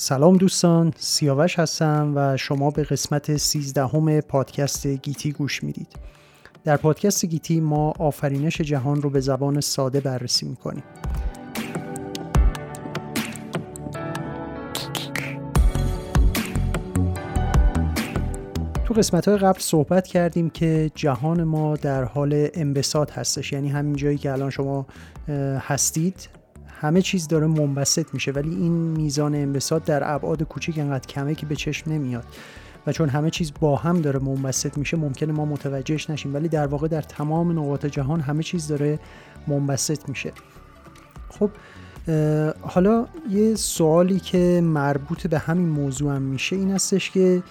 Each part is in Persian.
سلام دوستان سیاوش هستم و شما به قسمت 13 پادکست گیتی گوش می‌دید. در پادکست گیتی ما آفرینش جهان رو به زبان ساده بررسی می‌کنیم. تو قسمت های قبل صحبت کردیم که جهان ما در حال انبساط هستش. یعنی همین جایی که الان شما هستید همه چیز داره منبسط میشه ولی این میزان انبساط در ابعاد کوچیک انقدر کمه که به چشم نمیاد. و چون همه چیز با هم داره منبسط میشه ممکنه ما متوجهش نشیم. ولی در واقع در تمام نقاط جهان همه چیز داره منبسط میشه. خب حالا یه سوالی که مربوط به همین موضوع هم میشه این هستش که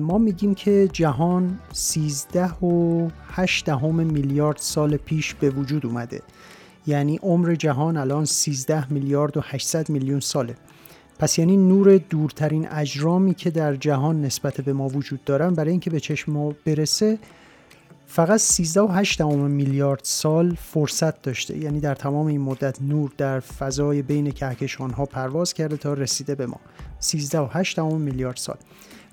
ما میگیم که جهان 13 و 8 میلیارد سال پیش به وجود اومده. یعنی عمر جهان الان 13 میلیارد و 800 میلیون ساله. پس یعنی نور دورترین اجرامی که در جهان نسبت به ما وجود دارن برای اینکه به چشم ما برسه فقط 13 و 8 میلیارد سال فرصت داشته. یعنی در تمام این مدت نور در فضای بین کهکشان ها پرواز کرده تا رسیده به ما. 13 و 8 میلیارد سال.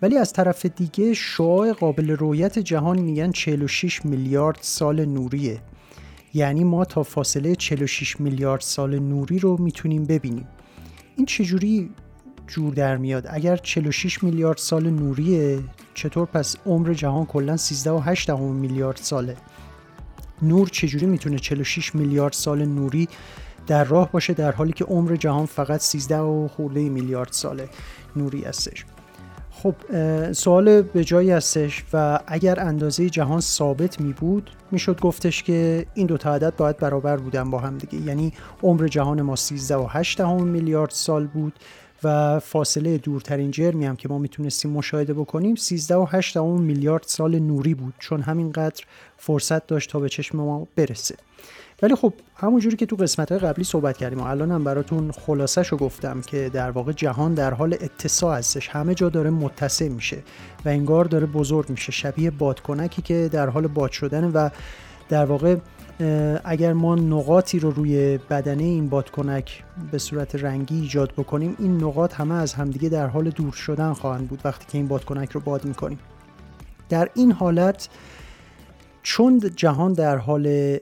ولی از طرف دیگه شعاع قابل رویت جهان میگن 46 میلیارد سال نوریه. یعنی ما تا فاصله 46 میلیارد سال نوری رو می‌تونیم ببینیم. این چجوری جور در میاد؟ اگر 46 میلیارد سال نوریه چطور پس عمر جهان کلا 13 و 8 میلیارد ساله؟ نور چجوری می‌تونه 46 میلیارد سال نوری در راه باشه در حالی که عمر جهان فقط 13 و خورده میلیارد سال نوری هستش؟ خب سوال به جایی هستش و اگر اندازه جهان ثابت می بود می‌شد گفتش که این دو تا عدد باید برابر بودن با هم دیگه. یعنی عمر جهان ما 13 و 8 میلیارد سال بود و فاصله دورترین جرمی هم که ما می‌تونستیم مشاهده بکنیم 13 و 8 میلیارد سال نوری بود چون همینقدر فرصت داشت تا به چشم ما برسه. ولی خب همونجوری که تو قسمت های قبلی صحبت کردیم و الان هم براتون خلاصه شو گفتم که در واقع جهان در حال اتساع هستش. همه جا داره متسع میشه و انگار داره بزرگ میشه. شبیه بادکنکی که در حال باد شدن و در واقع اگر ما نقاطی رو روی بدنه این بادکنک به صورت رنگی ایجاد بکنیم این نقاط همه از همدیگه در حال دور شدن خواهند بود وقتی که این بادکنک رو باد می‌کنیم. در این حالت چون جهان در حال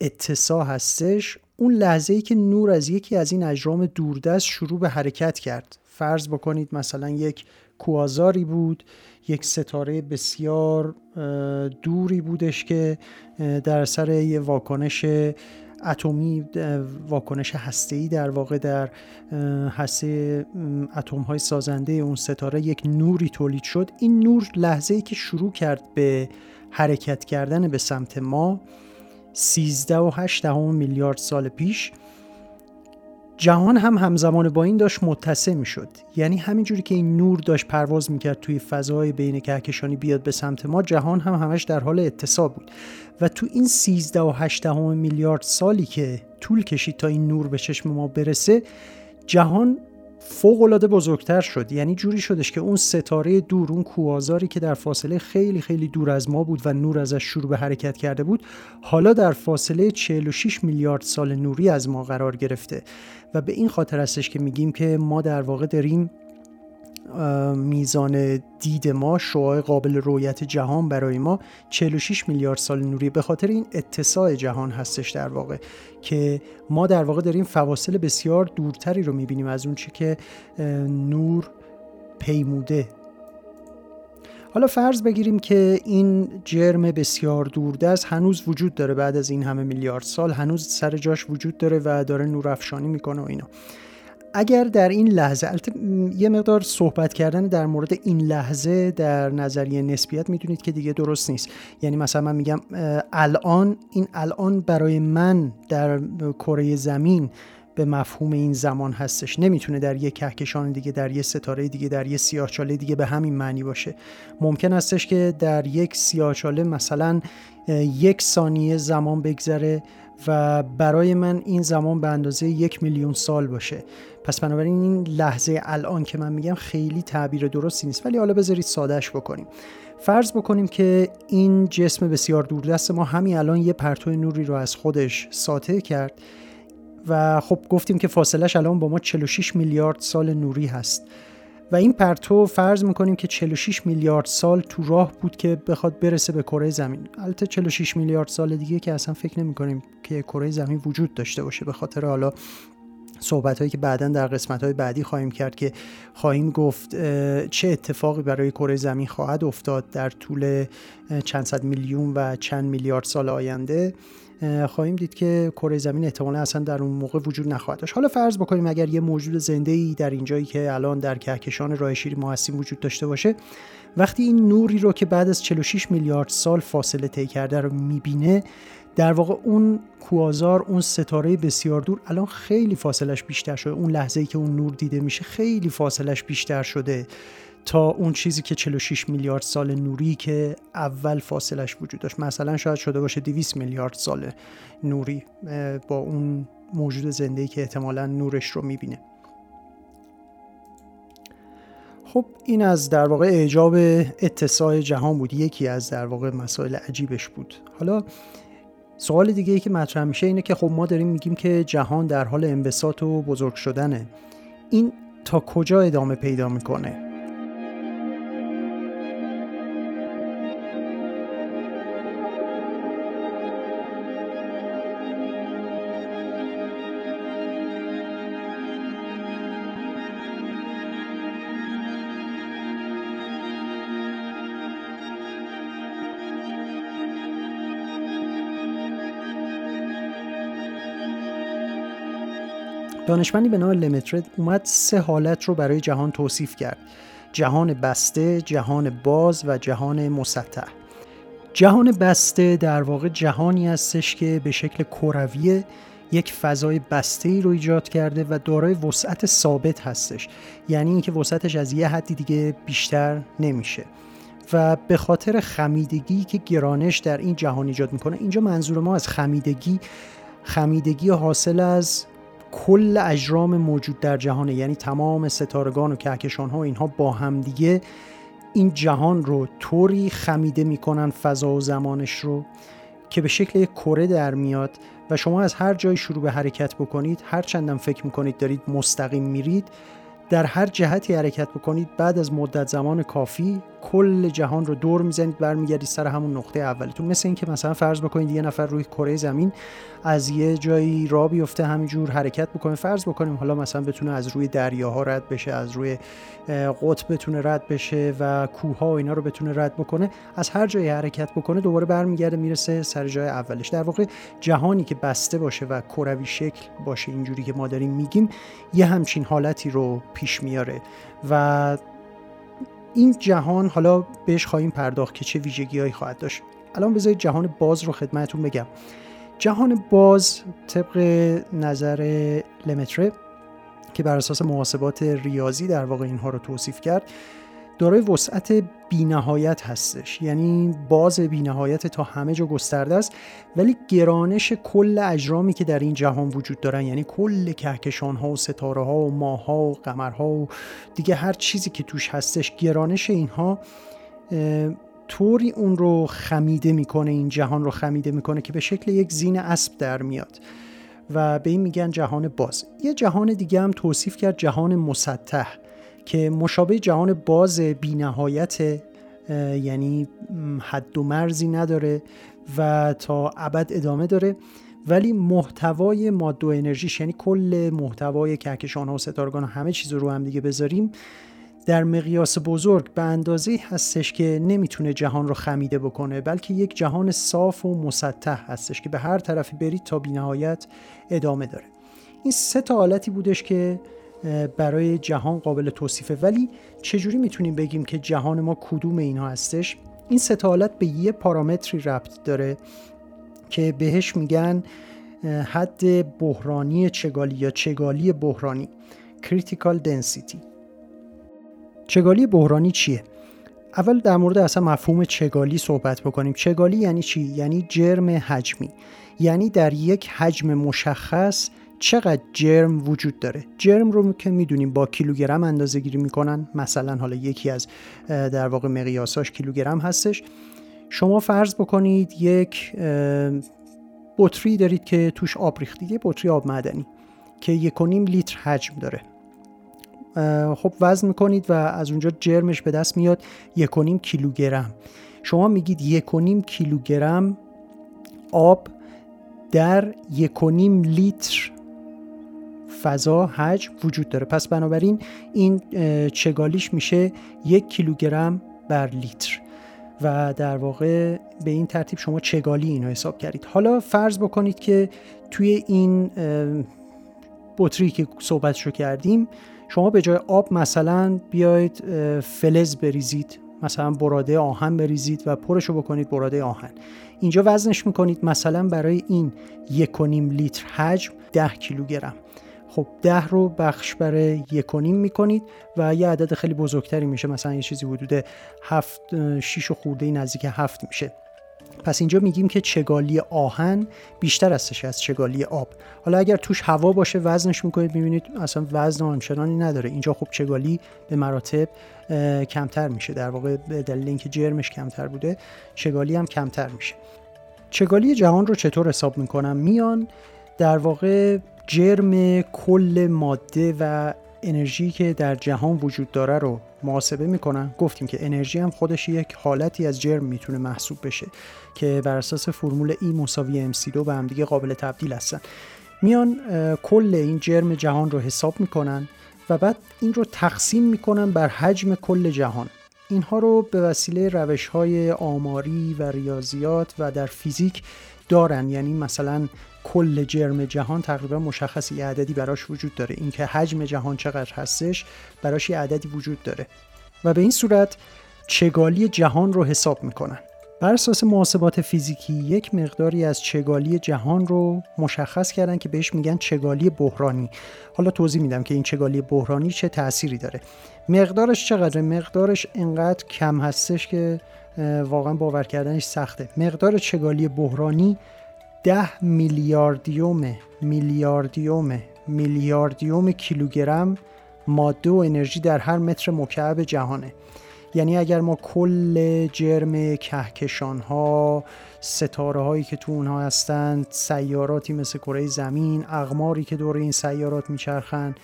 اتساع هستش اون لحظه ای که نور از یکی از این اجرام دوردست شروع به حرکت کرد. فرض بکنید مثلا یک کوازاری بود یک ستاره بسیار دوری بودش که در سر یه واکنش اتمی واکنش هسته‌ای در واقع در هسته اتم های سازنده اون ستاره یک نوری تولید شد. این نور لحظه ای که شروع کرد به حرکت کردن به سمت ما 13 و 8 میلیارد سال پیش جهان هم همزمان با این داشت متصل می شد یعنی همینجوری که این نور داشت پرواز می‌کرد توی فضای بین کهکشانی بیاد به سمت ما جهان هم همش در حال اتصال بود. و تو این 13 و 8 میلیارد سالی که طول کشید تا این نور به چشم ما برسه جهان فوق العاده بزرگتر شد. یعنی جوری شدش که اون ستاره دور اون کوازاری که در فاصله خیلی خیلی دور از ما بود و نور ازش شروع به حرکت کرده بود حالا در فاصله 46 میلیارد سال نوری از ما قرار گرفته. و به این خاطر هستش که میگیم که ما در واقع داریم میزان دید ما شعاع قابل رویت جهان برای ما 46 میلیارد سال نوری. به خاطر این اتساع جهان هستش در واقع که ما در واقع داریم فواصل بسیار دورتری رو می‌بینیم از اون چی که نور پیموده. حالا فرض بگیریم که این جرم بسیار دوردست هنوز وجود داره بعد از این همه میلیارد سال. هنوز سر جاش وجود داره و داره نور افشانی می‌کنه و اینا. اگر در این لحظه یه مقدار صحبت کردن در مورد این لحظه در نظریه نسبیت می‌دونید که دیگه درست نیست. یعنی مثلا من میگم الان این الان برای من در کره زمین به مفهوم این زمان هستش. نمی‌تونه در یک کهکشان دیگه در یک ستاره دیگه در یک سیاهچاله دیگه به همین معنی باشه. ممکن هستش که در یک سیاهچاله مثلا یک ثانیه زمان بگذره و برای من این زمان به اندازه یک میلیون سال باشه. پس بنابراین این لحظه الان که من میگم خیلی تعبیر درستی نیست ولی حالا بذارید سادهش بکنیم. فرض بکنیم که این جسم بسیار دوردست ما همین الان یه پرتو نوری رو از خودش ساطع کرد و خب گفتیم که فاصلش الان با ما 46 میلیارد سال نوری هست. و این پرتو فرض می‌کنیم که 46 میلیارد سال تو راه بود که بخواد برسه به کره زمین. البته 46 میلیارد سال دیگه که اصلا فکر نمی‌کنیم که کره زمین وجود داشته باشه به خاطر حالا صحبت هایی که بعدا در قسمت های بعدی خواهیم کرد که خواهیم گفت چه اتفاقی برای کره زمین خواهد افتاد در طول چند صد میلیون و چند میلیارد سال آینده. خواهیم دید که کره زمین احتمالا اصلا در اون موقع وجود نخواهد داشت. حالا فرض بکنیم اگر یه موجود زنده ای در اینجایی که الان در کهکشان راه شیری ما هستیم وجود داشته باشه وقتی این نوری رو که بعد از 46 میلیارد سال فاصله طی کرده رو می‌بینه در واقع اون کوازار اون ستاره بسیار دور الان خیلی فاصلش بیشتر شده. اون لحظه ای که اون نور دیده میشه خیلی فاصلش بیشتر شده تا اون چیزی که 46 میلیارد سال نوری که اول فاصلش وجود داشت. مثلا شاید شده باشه 200 میلیارد سال نوری با اون موجود زنده که احتمالا نورش رو می‌بینه. خب این از در واقع اعجاب اتساع جهان بود. یکی از در واقع مسائل عجیبش بود. حالا سوال دیگه ای که مطرح میشه اینه که خب ما داریم میگیم که جهان در حال انبساط و بزرگ شدنه. این تا کجا ادامه پیدا می‌کنه؟ دانشمندی به نام لمترد اومد سه حالت رو برای جهان توصیف کرد. جهان بسته، جهان باز و جهان مسطح. جهان بسته در واقع جهانی هستش که به شکل کروی یک فضای بسته ای رو ایجاد کرده و دارای وسعت ثابت هستش. یعنی اینکه وسعتش از یه حدی دیگه بیشتر نمیشه. و به خاطر خمیدگی که گرانش در این جهان ایجاد می‌کنه اینجا منظور ما از خمیدگی خمیدگی حاصل از کل اجرام موجود در جهانه یعنی تمام ستارگان و کهکشان ها اینها با همدیگه این جهان رو طوری خمیده می‌کنن فضا و زمانش رو که به شکل یک کره در میاد و شما از هر جای شروع به حرکت بکنید هر چندم فکر می‌کنید دارید مستقیم میرید در هر جهتی حرکت بکنید بعد از مدت زمان کافی کل جهان رو دور می‌زنید برمیگردید سر همون نقطه اولتون. مثل اینکه مثلا فرض بکنید یه نفر روی کره زمین از یه جایی را بیفته همینجور حرکت بکنه. فرض بکنیم حالا مثلا بتونه از روی دریاها رد بشه از روی قطب بتونه رد بشه و کوه ها و اینا رو بتونه رد بکنه. از هر جایی حرکت بکنه دوباره برمیگرده می‌رسه سر جای اولش. در واقع جهانی که بسته باشه و کروی شکل باشه اینجوری که ما داریم میگیم یه همچین حالتی رو پیش میاره. و این جهان حالا بهش خواهیم پرداخت که چه ویژگی هایی خواهد داشت. الان بذارید جهان باز رو خدمتون بگم. جهان باز طبق نظر لمتره که بر اساس محاسبات ریاضی در واقع اینها رو توصیف کرد. دارای وسعت بینهایت هستش. یعنی باز بینهایت تا همه جا گسترده است ولی گرانش کل اجرامی که در این جهان وجود دارن یعنی کل کهکشان ها و ستاره ها و ماه ها و قمرها و دیگه هر چیزی که توش هستش گرانش اینها طوری اون رو خمیده می‌کنه این جهان رو خمیده می‌کنه که به شکل یک زین اسب در میاد. و به این میگن جهان باز. یه جهان دیگه هم توصیف کرد جهان مسطح. که مشابه جهان باز بینهایت یعنی حد و مرزی نداره و تا ابد ادامه داره. ولی محتوای ماده و انرژیش یعنی کل محتوای کهکشان ها و ستارگان همه چیز رو هم دیگه بذاریم در مقیاس بزرگ به اندازه هستش که نمی‌تونه جهان رو خمیده بکنه بلکه یک جهان صاف و مسطح هستش که به هر طرفی برید تا بینهایت ادامه داره. این سه تا حالتی بودش که برای جهان قابل توصیفه. ولی چجوری می‌تونیم بگیم که جهان ما کدوم اینها هستش؟ این سه حالت به یه پارامتری ربط داره که بهش میگن حد بحرانی چگالی یا چگالی بحرانی critical density. چگالی بحرانی چیه؟ اول در مورد اصلا مفهوم چگالی صحبت بکنیم. چگالی یعنی چی؟ یعنی جرم حجمی. یعنی در یک حجم مشخص چقدر جرم وجود داره؟ جرم رو که می‌دونیم با کیلوگرم اندازه گیری می‌کنن مثلا حالا یکی از در واقع مقیاساش کیلوگرم هستش. شما فرض بکنید یک بطری دارید که توش آب ریختید یه بطری آب معدنی که یک لیتر حجم داره. خب وزن می‌کنید و از اونجا جرمش به دست میاد یک کیلوگرم. شما میگید یک کیلوگرم آب در یک لیتر فضا حجم وجود داره. پس بنابراین این چگالیش میشه یک کیلوگرم بر لیتر. و در واقع به این ترتیب شما چگالی اینو حساب کردید. حالا فرض بکنید که توی این بطری که صحبتشو کردیم شما به جای آب مثلا بیاید فلز بریزید مثلا براده آهن بریزید و پرشو بکنید براده آهن. اینجا وزنش می‌کنید مثلا برای این یک لیتر حجم ده کیلوگرم. خب ده رو بخش برای یک و نیم می‌کنید و یه عدد خیلی بزرگتری میشه مثلا یه چیزی حدود هفت شیش و خورده نزدیک هفت میشه. پس اینجا میگیم که چگالی آهن بیشتر هستش از چگالی آب. حالا اگر توش هوا باشه وزنش می‌کنید می‌بینید اصلا وزن آنچنانی نداره. اینجا خب چگالی به مراتب کمتر میشه. در واقع به دلیل اینکه جرمش کمتر بوده چگالی هم کمتر میشه. چگالی جهان رو چطور حساب می‌کنم؟ میان در واقع جرم کل ماده و انرژی که در جهان وجود داره رو محاسبه می‌کنن. گفتیم که انرژی هم خودش یک حالتی از جرم می‌تونه محسوب بشه که بر اساس فرمول E مساوی MC2 به هم دیگه قابل تبدیل هستن. میان کل این جرم جهان رو حساب می‌کنن و بعد این رو تقسیم می‌کنن بر حجم کل جهان. اینها رو به وسیله روش های آماری و ریاضیات و در فیزیک دارن. یعنی مثلا کل جرم جهان تقریبا مشخص یه عددی براش وجود داره. اینکه حجم جهان چقدر هستش براش یه عددی وجود داره. و به این صورت چگالی جهان رو حساب می‌کنن. بر اساس محاسبات فیزیکی یک مقداری از چگالی جهان رو مشخص کردن که بهش میگن چگالی بحرانی. حالا توضیح میدم که این چگالی بحرانی چه تأثیری داره. مقدارش چقدره؟ مقدارش انقدر کم هستش که واقعا باور کردنش سخته. مقدار چگالی بحرانی ده میلیاردیوم میلیاردیوم میلیاردیوم کیلوگرم ماده و انرژی در هر متر مکعب جهانه. یعنی اگر ما کل جرم کهکشان ها ستاره هایی که تو اونها هستند سیاراتی مثل کره زمین اقماری که دور این سیارات میچرخند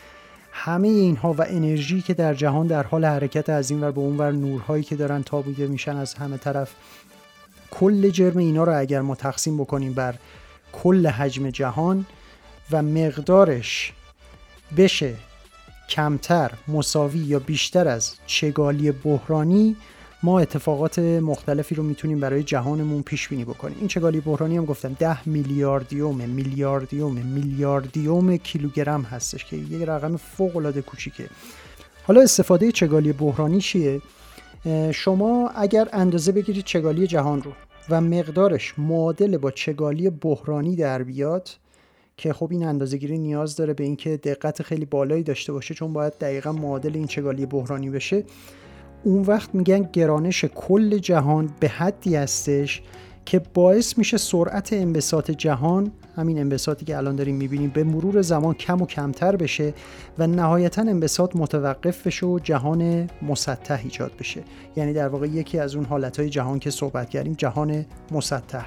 همه اینها و انرژی که در جهان در حال حرکت از این ور به اون ور نورهایی که دارن تابیده میشن از همه طرف کل جرم اینا رو اگر ما تقسیم بکنیم بر کل حجم جهان و مقدارش بشه کمتر مساوی یا بیشتر از چگالی بحرانی ما اتفاقات مختلفی رو می‌تونیم برای جهانمون پیش بینی بکنیم. این چگالی بحرانی هم گفتم ده میلیاردیوم میلیاردیوم میلیاردیوم کیلوگرم هستش که یه رقم فوق العاده کوچیکه. حالا استفاده چگالی بحرانی چیه؟ شما اگر اندازه بگیرید چگالی جهان رو و مقدارش معادل با چگالی بحرانی در بیاد که خب این اندازه گیری نیاز داره به اینکه دقت خیلی بالایی داشته باشه چون باید دقیقا معادل این چگالی بحرانی بشه. اون وقت میگن گرانش کل جهان به حدی هستش که باعث میشه سرعت انبساط جهان همین انبساطی که الان داریم می‌بینیم به مرور زمان کم و کمتر بشه و نهایتا انبساط متوقف بشه و جهان مسطح ایجاد بشه. یعنی در واقع یکی از اون حالتهای جهان که صحبت کردیم جهان مسطح.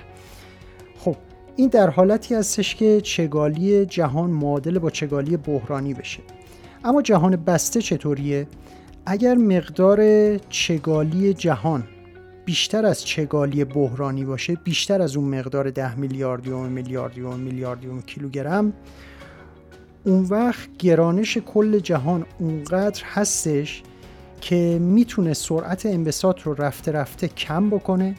خب این در حالتی هستش که چگالی جهان معادل با چگالی بحرانی بشه. اما جهان بسته چطوریه؟ اگر مقدار چگالی جهان بیشتر از چگالی بحرانی باشه بیشتر از اون مقدار ده میلیاردیوم میلیاردیوم میلیاردیوم کیلوگرم اون وقت گرانش کل جهان اونقدر هستش که می‌تونه سرعت انبساط رو رفته رفته کم بکنه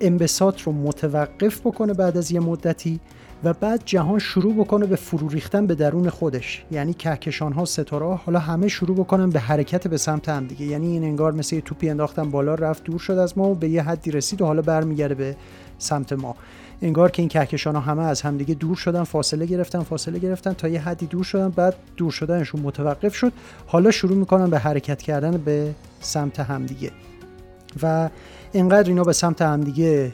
انبساط رو متوقف بکنه بعد از یه مدتی و بعد جهان شروع بکنه به فرو ریختن به درون خودش. یعنی کهکشان ها ستاره ها حالا همه شروع بکنن به حرکت به سمت هم دیگه. یعنی این انگار مثل یه توپی انداختن بالا رفت دور شد از ما و به یه حدی رسید و حالا برمیگرده به سمت ما. انگار که این کهکشان ها همه از همدیگه دور شدن فاصله گرفتن فاصله گرفتن تا یه حدی دور شدن بعد دور شدنشون متوقف شد. حالا شروع می‌کنن به حرکت کردن به سمت همدیگه. و اینقدر اینا به سمت همدیگه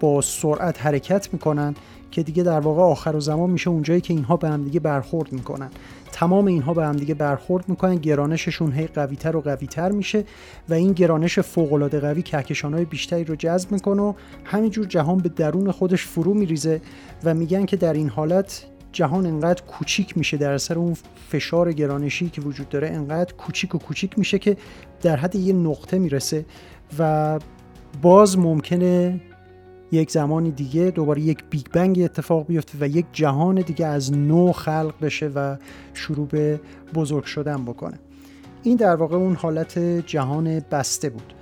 با سرعت حرکت می‌کنن که دیگه در واقع آخر و زمان میشه اونجایی که اینها به هم دیگه برخورد می‌کنن. تمام اینها به هم دیگه برخورد می‌کنن گرانششون هی قویتر و قویتر میشه و این گرانش فوق العاده قوی کهکشانهای بیشتری رو جذب می‌کنه و همینجور جهان به درون خودش فرو میریزه و میگن که در این حالت جهان انقدر کوچیک میشه در اثر اون فشار گرانشی که وجود داره انقدر کوچیک و کوچیک میشه که در حد یه نقطه می‌رسه و باز ممکنه یک زمانی دیگه دوباره یک بیگ بنگ اتفاق بیفته و یک جهان دیگه از نو خلق بشه و شروع به بزرگ شدن بکنه. این در واقع اون حالت جهان بسته بود.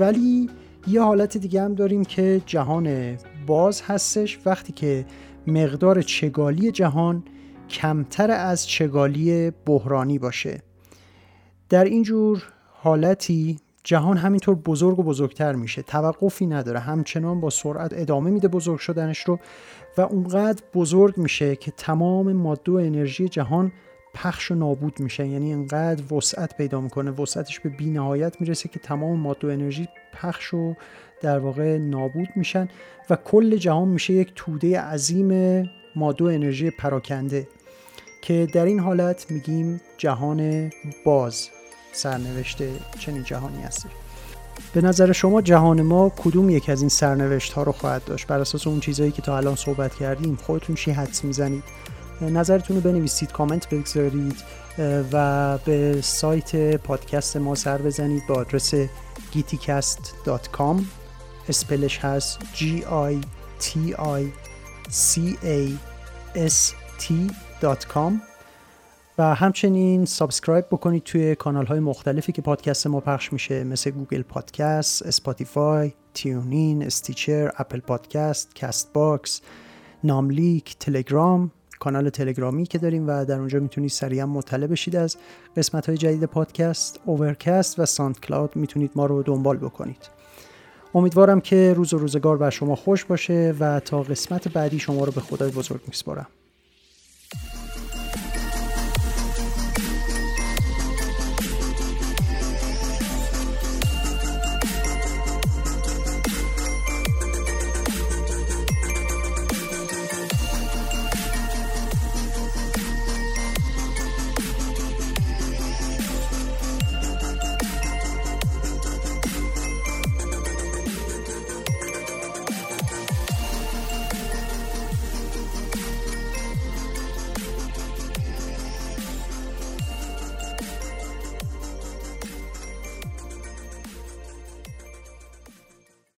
ولی یه حالت دیگه هم داریم که جهان باز هستش. وقتی که مقدار چگالی جهان کمتر از چگالی بحرانی باشه. در اینجور حالتی جهان همینطور بزرگ و بزرگتر میشه. توقفی نداره. همچنان با سرعت ادامه میده بزرگ شدنش رو و اونقدر بزرگ میشه که تمام ماده و انرژی جهان پخش و نابود میشه. یعنی انقدر وسعت پیدا می‌کنه. وسعتش به بینهایت می‌رسه که تمام ماده و انرژی پخش و در واقع نابود میشن و کل جهان میشه یک توده عظیم ماده و انرژی پراکنده که در این حالت میگیم جهان باز سرنوشت چنین جهانی هست به نظر شما جهان ما کدوم یک از این سرنوشت ها رو خواهد داشت؟ بر اساس اون چیزهایی که تا الان صحبت کردیم خودتون چی حدس می‌زنید؟ نظرتون رو بنویسید کامنت بگذارید و به سایت پادکست ما سر بزنید با آدرس giticast.com spell اش هست G I T I C A S T.com و همچنین subscribe بکنید توی کانال های مختلفی که پادکست ما پخش میشه مثل Google Podcast، Spotify، TuneIn، Stitcher، Apple Podcast، Castbox، ناملیک، تلگرام کانال تلگرامی که داریم و در اونجا می‌تونید سریعا مطلع بشید از قسمت های جدید پادکست اوورکست و ساند کلاود می‌تونید ما رو دنبال بکنید. امیدوارم که روز و روزگار بر شما خوش باشه و تا قسمت بعدی شما رو به خدای بزرگ میسپارم.